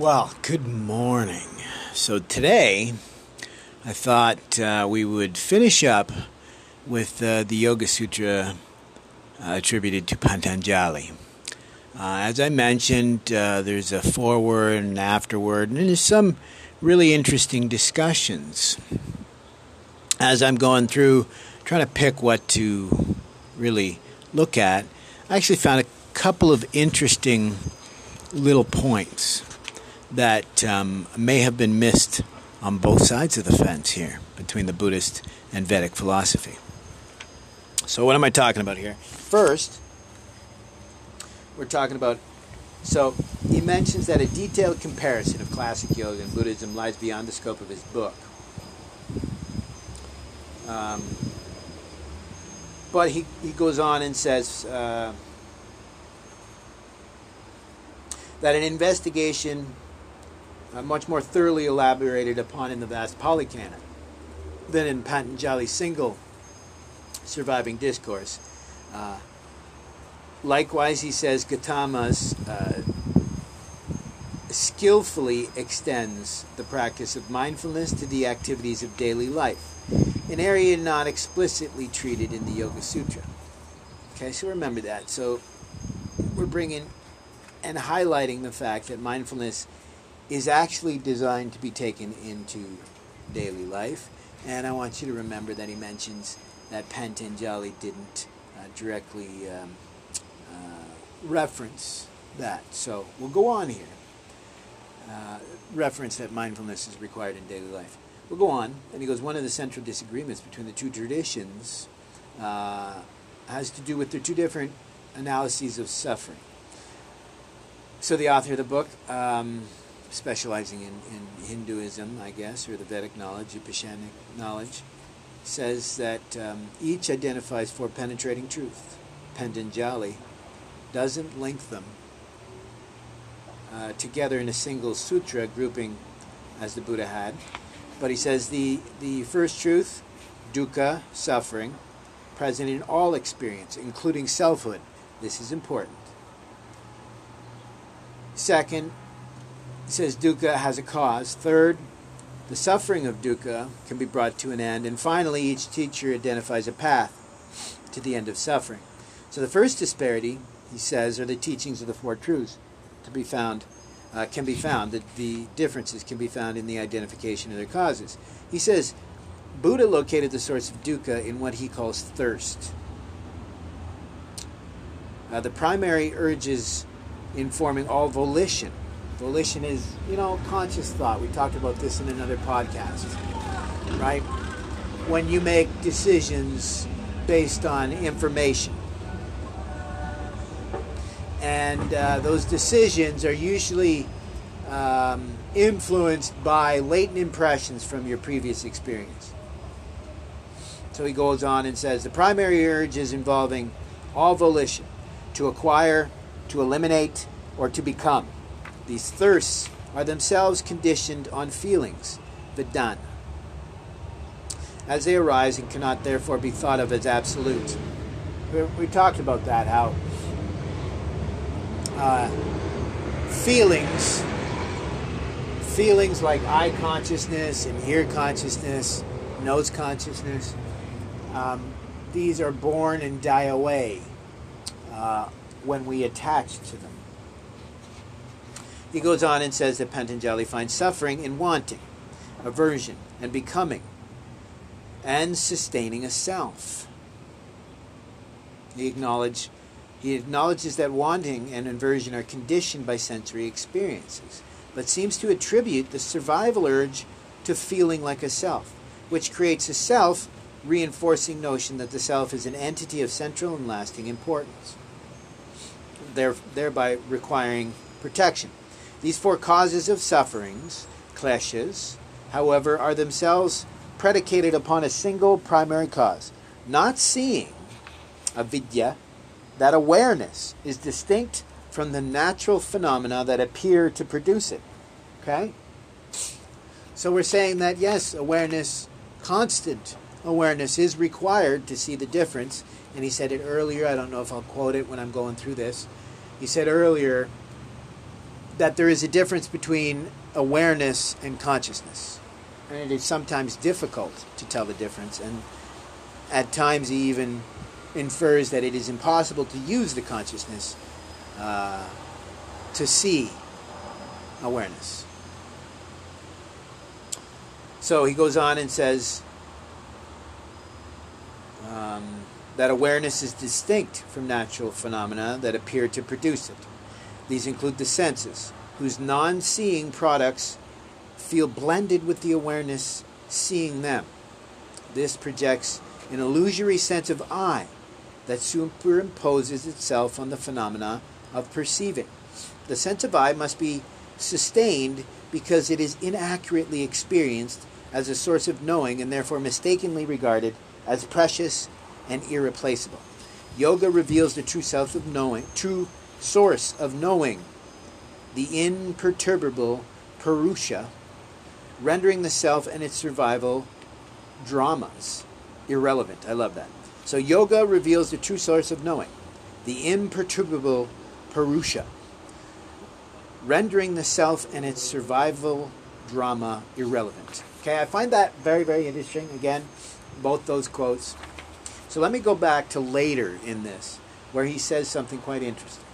Well, good morning. So today, I thought uh, we would finish up with uh, the Yoga Sutra uh, attributed to Patanjali. Uh, as I mentioned, uh, there's a foreword and afterword, and there's some really interesting discussions. As I'm going through, trying to pick what to really look at, I actually found a couple of interesting little points that um, may have been missed on both sides of the fence here between the Buddhist and Vedic philosophy. So, what am I talking about here? First, we're talking about. So, he mentions that a detailed comparison of classic yoga and Buddhism lies beyond the scope of his book. Um, but he, he goes on and says uh, that an investigation much more thoroughly elaborated upon in the vast Pali Canon than in Patanjali's single surviving discourse. Uh, likewise, he says Gautama's uh, skillfully extends the practice of mindfulness to the activities of daily life, an area not explicitly treated in the Yoga Sutra. Okay, so remember that. So we're bringing and highlighting the fact that mindfulness is actually designed to be taken into daily life. And I want you to remember that he mentions that Patanjali didn't uh, directly um, uh, reference that. So we'll go on here. Uh, reference that mindfulness is required in daily life. We'll go on, and he goes. One of the central disagreements between the two traditions uh, has to do with their two different analyses of suffering. So the author of the book. Um, specializing in, in Hinduism, I guess, or the Vedic knowledge, the Upanishadic knowledge, says that um, each identifies four penetrating truth. Patanjali doesn't link them uh, together in a single sutra grouping as the Buddha had, but he says the, the first truth, dukkha, suffering, present in all experience, including selfhood. This is important. Second, he says dukkha has a cause. Third, the suffering of dukkha can be brought to an end. And finally, each teacher identifies a path to the end of suffering. So the first disparity, he says, are the teachings of the Four Truths to be found, uh, can be found. That the differences can be found in the identification of their causes. He says, Buddha located the source of dukkha in what he calls thirst. Uh, the primary urges informing all volition Volition is, you know, conscious thought. We talked about this in another podcast, right? When you make decisions based on information. And uh, those decisions are usually um, influenced by latent impressions from your previous experience. So he goes on and says the primary urge is involving all volition to acquire, to eliminate, or to become. These thirsts are themselves conditioned on feelings, vedana, as they arise and cannot therefore be thought of as absolute. We, we talked about that, how uh, feelings, feelings like eye consciousness and ear consciousness, nose consciousness, um, these are born and die away uh, when we attach to them. He goes on and says that Patanjali finds suffering in wanting, aversion, and becoming, and sustaining a self. He, acknowledge, he acknowledges that wanting and aversion are conditioned by sensory experiences, but seems to attribute the survival urge to feeling like a self, which creates a self reinforcing notion that the self is an entity of central and lasting importance, thereby requiring protection. These four causes of sufferings, kleshas, however, are themselves predicated upon a single primary cause, not seeing, avidya, that awareness is distinct from the natural phenomena that appear to produce it. Okay? So we're saying that yes, awareness, constant awareness, is required to see the difference. And he said it earlier, I don't know if I'll quote it when I'm going through this. He said earlier that there is a difference between awareness and consciousness. And it is sometimes difficult to tell the difference, and at times he even infers that it is impossible to use the consciousness uh, to see awareness. So he goes on and says um, that awareness is distinct from natural phenomena that appear to produce it. These include the senses, whose non seeing products feel blended with the awareness seeing them. This projects an illusory sense of I that superimposes itself on the phenomena of perceiving. The sense of I must be sustained because it is inaccurately experienced as a source of knowing and therefore mistakenly regarded as precious and irreplaceable. Yoga reveals the true self of knowing, true source of knowing, the imperturbable Purusha, rendering the self and its survival dramas irrelevant. I love that. So yoga reveals the true source of knowing, the imperturbable Purusha, rendering the self and its survival drama irrelevant. Okay, I find that very, very interesting. Again, both those quotes. So let me go back to later in this, where he says something quite interesting.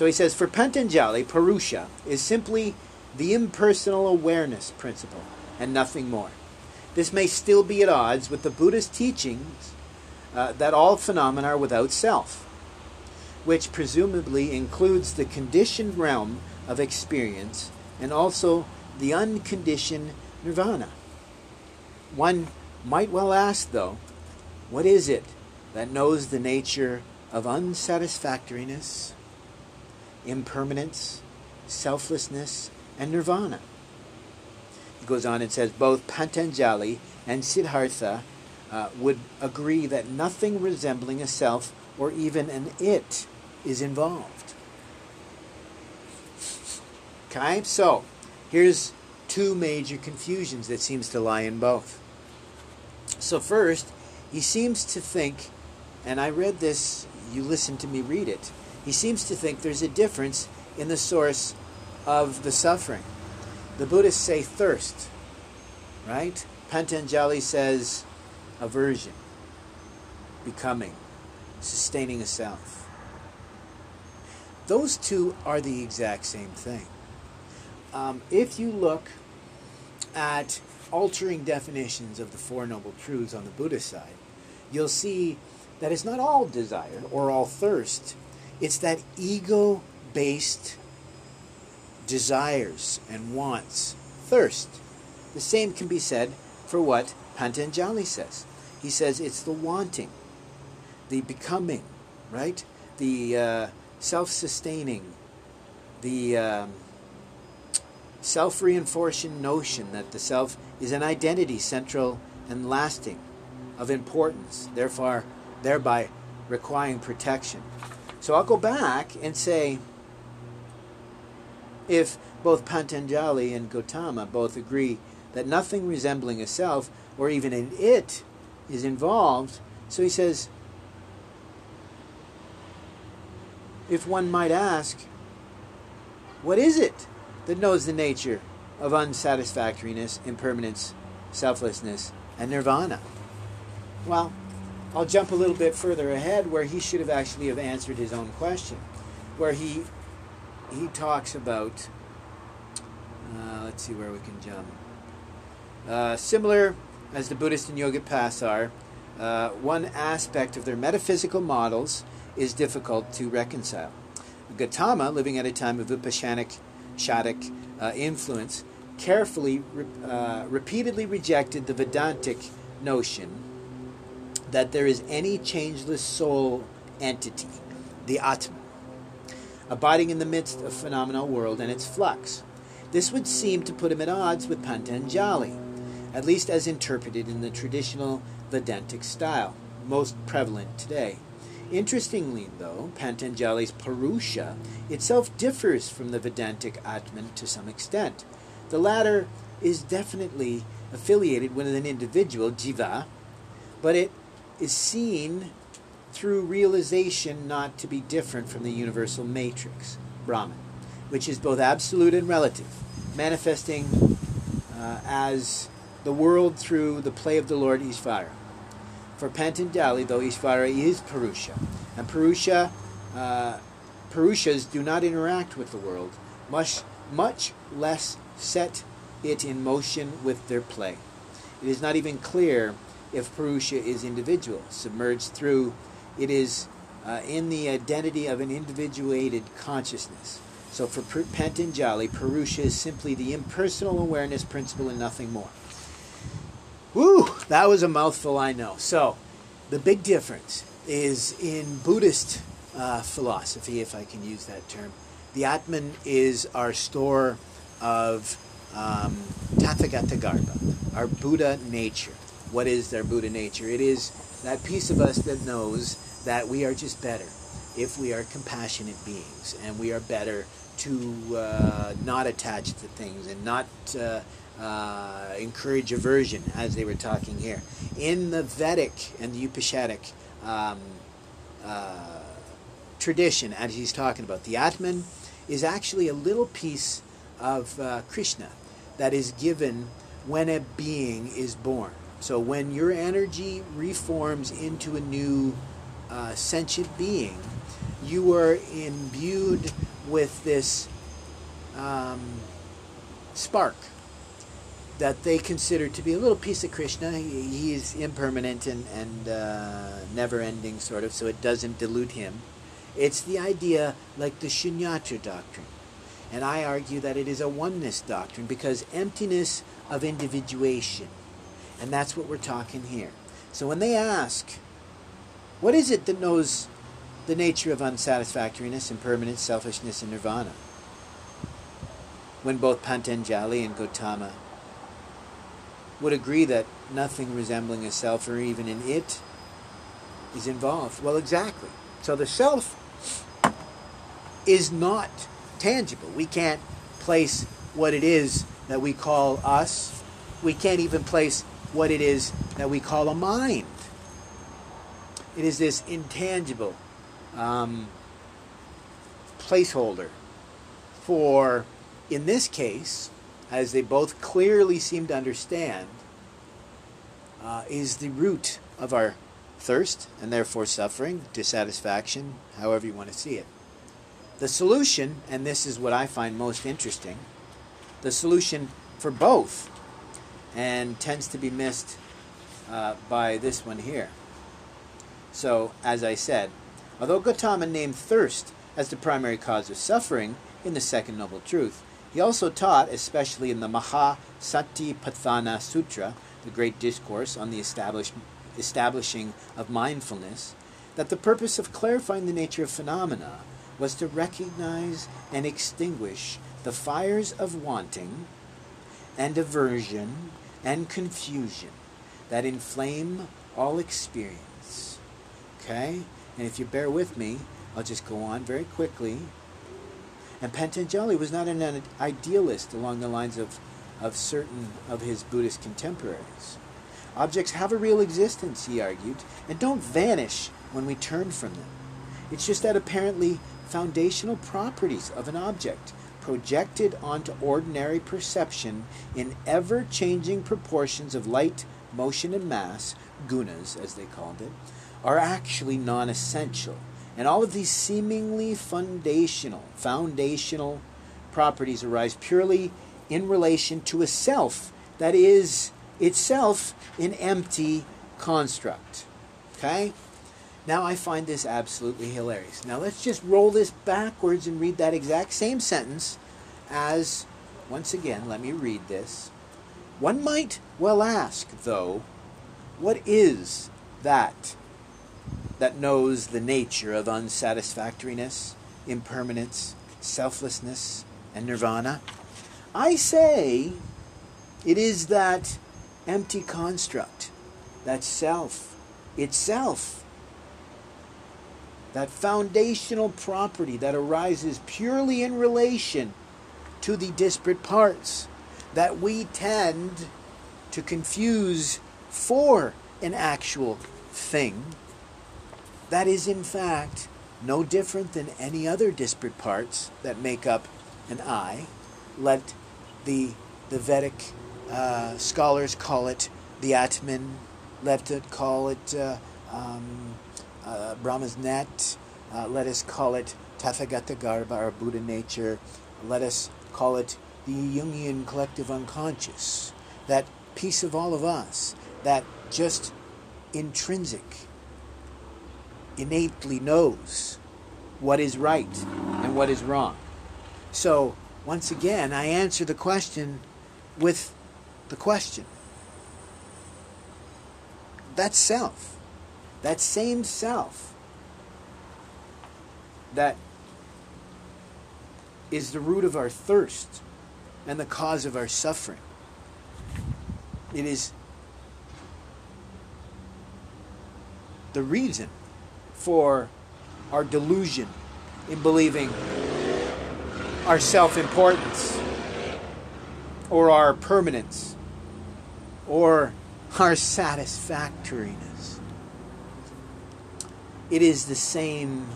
So he says, for Patanjali, Purusha is simply the impersonal awareness principle and nothing more. This may still be at odds with the Buddhist teachings uh, that all phenomena are without self, which presumably includes the conditioned realm of experience and also the unconditioned nirvana. One might well ask, though, what is it that knows the nature of unsatisfactoriness, impermanence, selflessness, and nirvana? He goes on and says both Patanjali and Siddhartha uh, would agree that nothing resembling a self or even an it is involved. Okay, so here's two major confusions that seems to lie in both. So first, he seems to think, and I read this, you listen to me read it. He seems to think there's a difference in the source of the suffering. The Buddhists say thirst, right? Patanjali says aversion, becoming, sustaining a self. Those two are the exact same thing. Um, if you look at altering definitions of the Four Noble Truths on the Buddhist side, you'll see that it's not all desire or all thirst, it's that ego based desires and wants, thirst. The same can be said for what Patanjali says. He says it's the wanting, the becoming, right? The uh, self sustaining, the um, self reinforcing notion that the self is an identity central and lasting, of importance, therefore, thereby requiring protection. So I'll go back and say if both Patanjali and Gautama both agree that nothing resembling a self or even an it is involved. So he says, if one might ask, what is it that knows the nature of unsatisfactoriness, impermanence, selflessness, and nirvana? Well, I'll jump a little bit further ahead where he should have actually have answered his own question, where he he talks about. Uh, let's see where we can jump. Uh, similar as the Buddhist and yogic paths are, uh, one aspect of their metaphysical models is difficult to reconcile. Gautama, living at a time of Vipassanic Shadik uh, influence, carefully, uh, repeatedly rejected the Vedantic notion that there is any changeless soul entity, the Atman, abiding in the midst of phenomenal world and its flux. This would seem to put him at odds with Patanjali at least as interpreted in the traditional Vedantic style, most prevalent today. Interestingly, though, Patanjali's Purusha itself differs from the Vedantic Atman to some extent. The latter is definitely affiliated with an individual, Jiva, but it is seen through realization not to be different from the universal matrix, Brahman. which is both absolute and relative, manifesting uh, as the world through the play of the Lord Ishvara. For Patanjali, though Ishvara is Purusha, and Purusha, uh, Purushas do not interact with the world, much, much less set it in motion with their play. It is not even clear if Purusha is individual, submerged through it is uh, in the identity of an individuated consciousness. So for Patanjali, Purusha is simply the impersonal awareness principle and nothing more. Woo! That was a mouthful, I know. So, the big difference is in Buddhist uh, philosophy, if I can use that term. The Atman is our store of um, Tathagata Garbha, our Buddha nature. What is their Buddha nature? It is that piece of us that knows that we are just better if we are compassionate beings and we are better to uh, not attach to things and not uh, uh, encourage aversion, as they were talking here. In the Vedic and the Upanishadic um, uh, tradition, as he's talking about, the Atman is actually a little piece of uh, Krishna that is given when a being is born. So when your energy reforms into a new uh, sentient being, you are imbued with this um, spark that they consider to be a little piece of Krishna. He, is impermanent and, and uh, never ending, sort of, so it doesn't dilute him. It's the idea like the Shunyata doctrine. And I argue that it is a oneness doctrine because emptiness of individuation. And that's what we're talking here. So when they ask, what is it that knows the nature of unsatisfactoriness, impermanence, selfishness, and nirvana? When both Patanjali and Gautama would agree that nothing resembling a self or even an it is involved. Well, exactly. So the self is not tangible. We can't place what it is that we call us. We can't even place what it is that we call a mind. It is this intangible um, placeholder for, in this case, as they both clearly seem to understand, uh, is the root of our thirst and therefore suffering, dissatisfaction, however you want to see it. The solution, and this is what I find most interesting, the solution for both, and tends to be missed uh, by this one here. So, as I said, although Gautama named thirst as the primary cause of suffering in the Second Noble Truth, he also taught, especially in the Maha Satipatthana Sutra, the great discourse on the establishing of mindfulness, that the purpose of clarifying the nature of phenomena was to recognize and extinguish the fires of wanting and aversion and confusion that inflame all experience. Okay? And if you bear with me, I'll just go on very quickly and Patanjali was not an idealist along the lines of, of certain of his Buddhist contemporaries. Objects have a real existence, he argued, and don't vanish when we turn from them. It's just that apparently foundational properties of an object projected onto ordinary perception in ever changing proportions of light, motion, and mass, gunas as they called it, are actually non essential and all of these seemingly foundational, foundational properties arise purely in relation to a self that is itself an empty construct. Okay? Now I find this absolutely hilarious. Now let's just roll this backwards and read that exact same sentence as, once again, let me read this. One might well ask, though, what is that that knows the nature of unsatisfactoriness, impermanence, selflessness, and nirvana? I say it is that empty construct, that self itself, that foundational property that arises purely in relation to the disparate parts that we tend to confuse for an actual thing that is, in fact, no different than any other disparate parts that make up an I. Let the, the Vedic uh, scholars call it the Atman. Let it call it uh, um, uh, Brahma's net. Uh, let us call it Tathagata Garbha, or Buddha nature. Let us call it the Jungian collective unconscious. That piece of all of us that just intrinsic, innately knows what is right and what is wrong. So, once again, I answer the question with the question. That self, that same self, that is the root of our thirst and the cause of our suffering. It is the reason for our delusion in believing our self importance or our permanence or our satisfactoriness. It is the same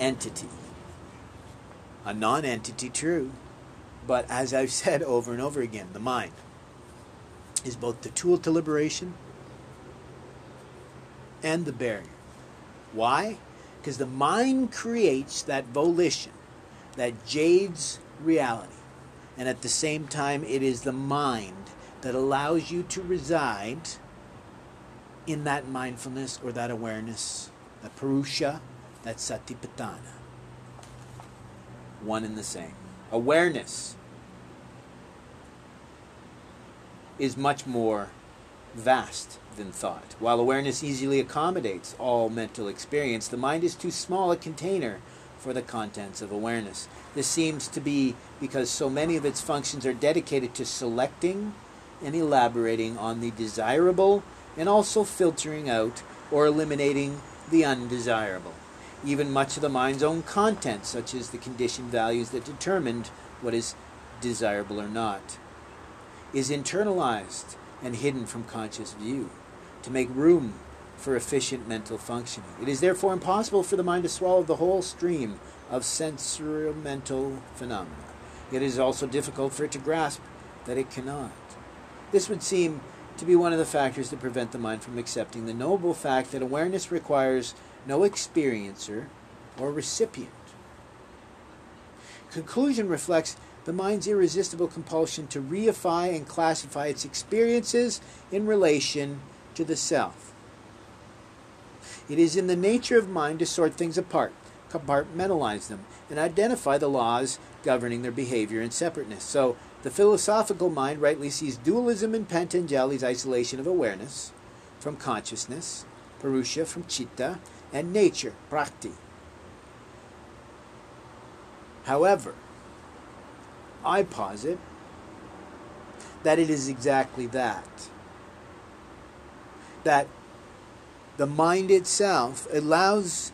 entity. A non entity, true, but as I've said over and over again, the mind is both the tool to liberation and the barrier. Why? Because the mind creates that volition that jades reality. And at the same time, it is the mind that allows you to reside in that mindfulness or that awareness, that purusha, that satipatthana. One and the same. Awareness is much more vast than thought. While awareness easily accommodates all mental experience, the mind is too small a container for the contents of awareness. This seems to be because so many of its functions are dedicated to selecting and elaborating on the desirable and also filtering out or eliminating the undesirable. Even much of the mind's own content, such as the conditioned values that determined what is desirable or not, is internalized and hidden from conscious view to make room for efficient mental functioning. It is therefore impossible for the mind to swallow the whole stream of sensorial mental phenomena. Yet it is also difficult for it to grasp that it cannot. This would seem to be one of the factors that prevent the mind from accepting the noble fact that awareness requires no experiencer or recipient. Conclusion reflects the mind's irresistible compulsion to reify and classify its experiences in relation to the self. It is in the nature of mind to sort things apart, compartmentalize them, and identify the laws governing their behavior and separateness. So, the philosophical mind rightly sees dualism in Patanjali's isolation of awareness from consciousness, Purusha from Chitta, and nature, Prakriti. However, I posit that it is exactly that. That the mind itself allows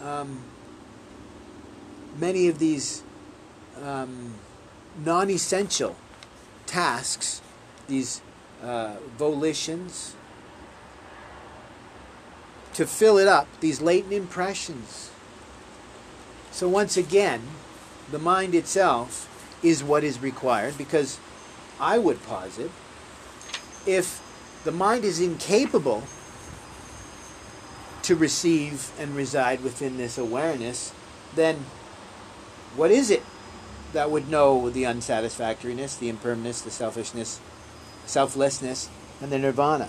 um, many of these um, non essential tasks, these uh, volitions, to fill it up, these latent impressions. So, once again, the mind itself is what is required because I would posit if the mind is incapable to receive and reside within this awareness, then what is it that would know the unsatisfactoriness, the impermanence, the selfishness, selflessness, and the nirvana?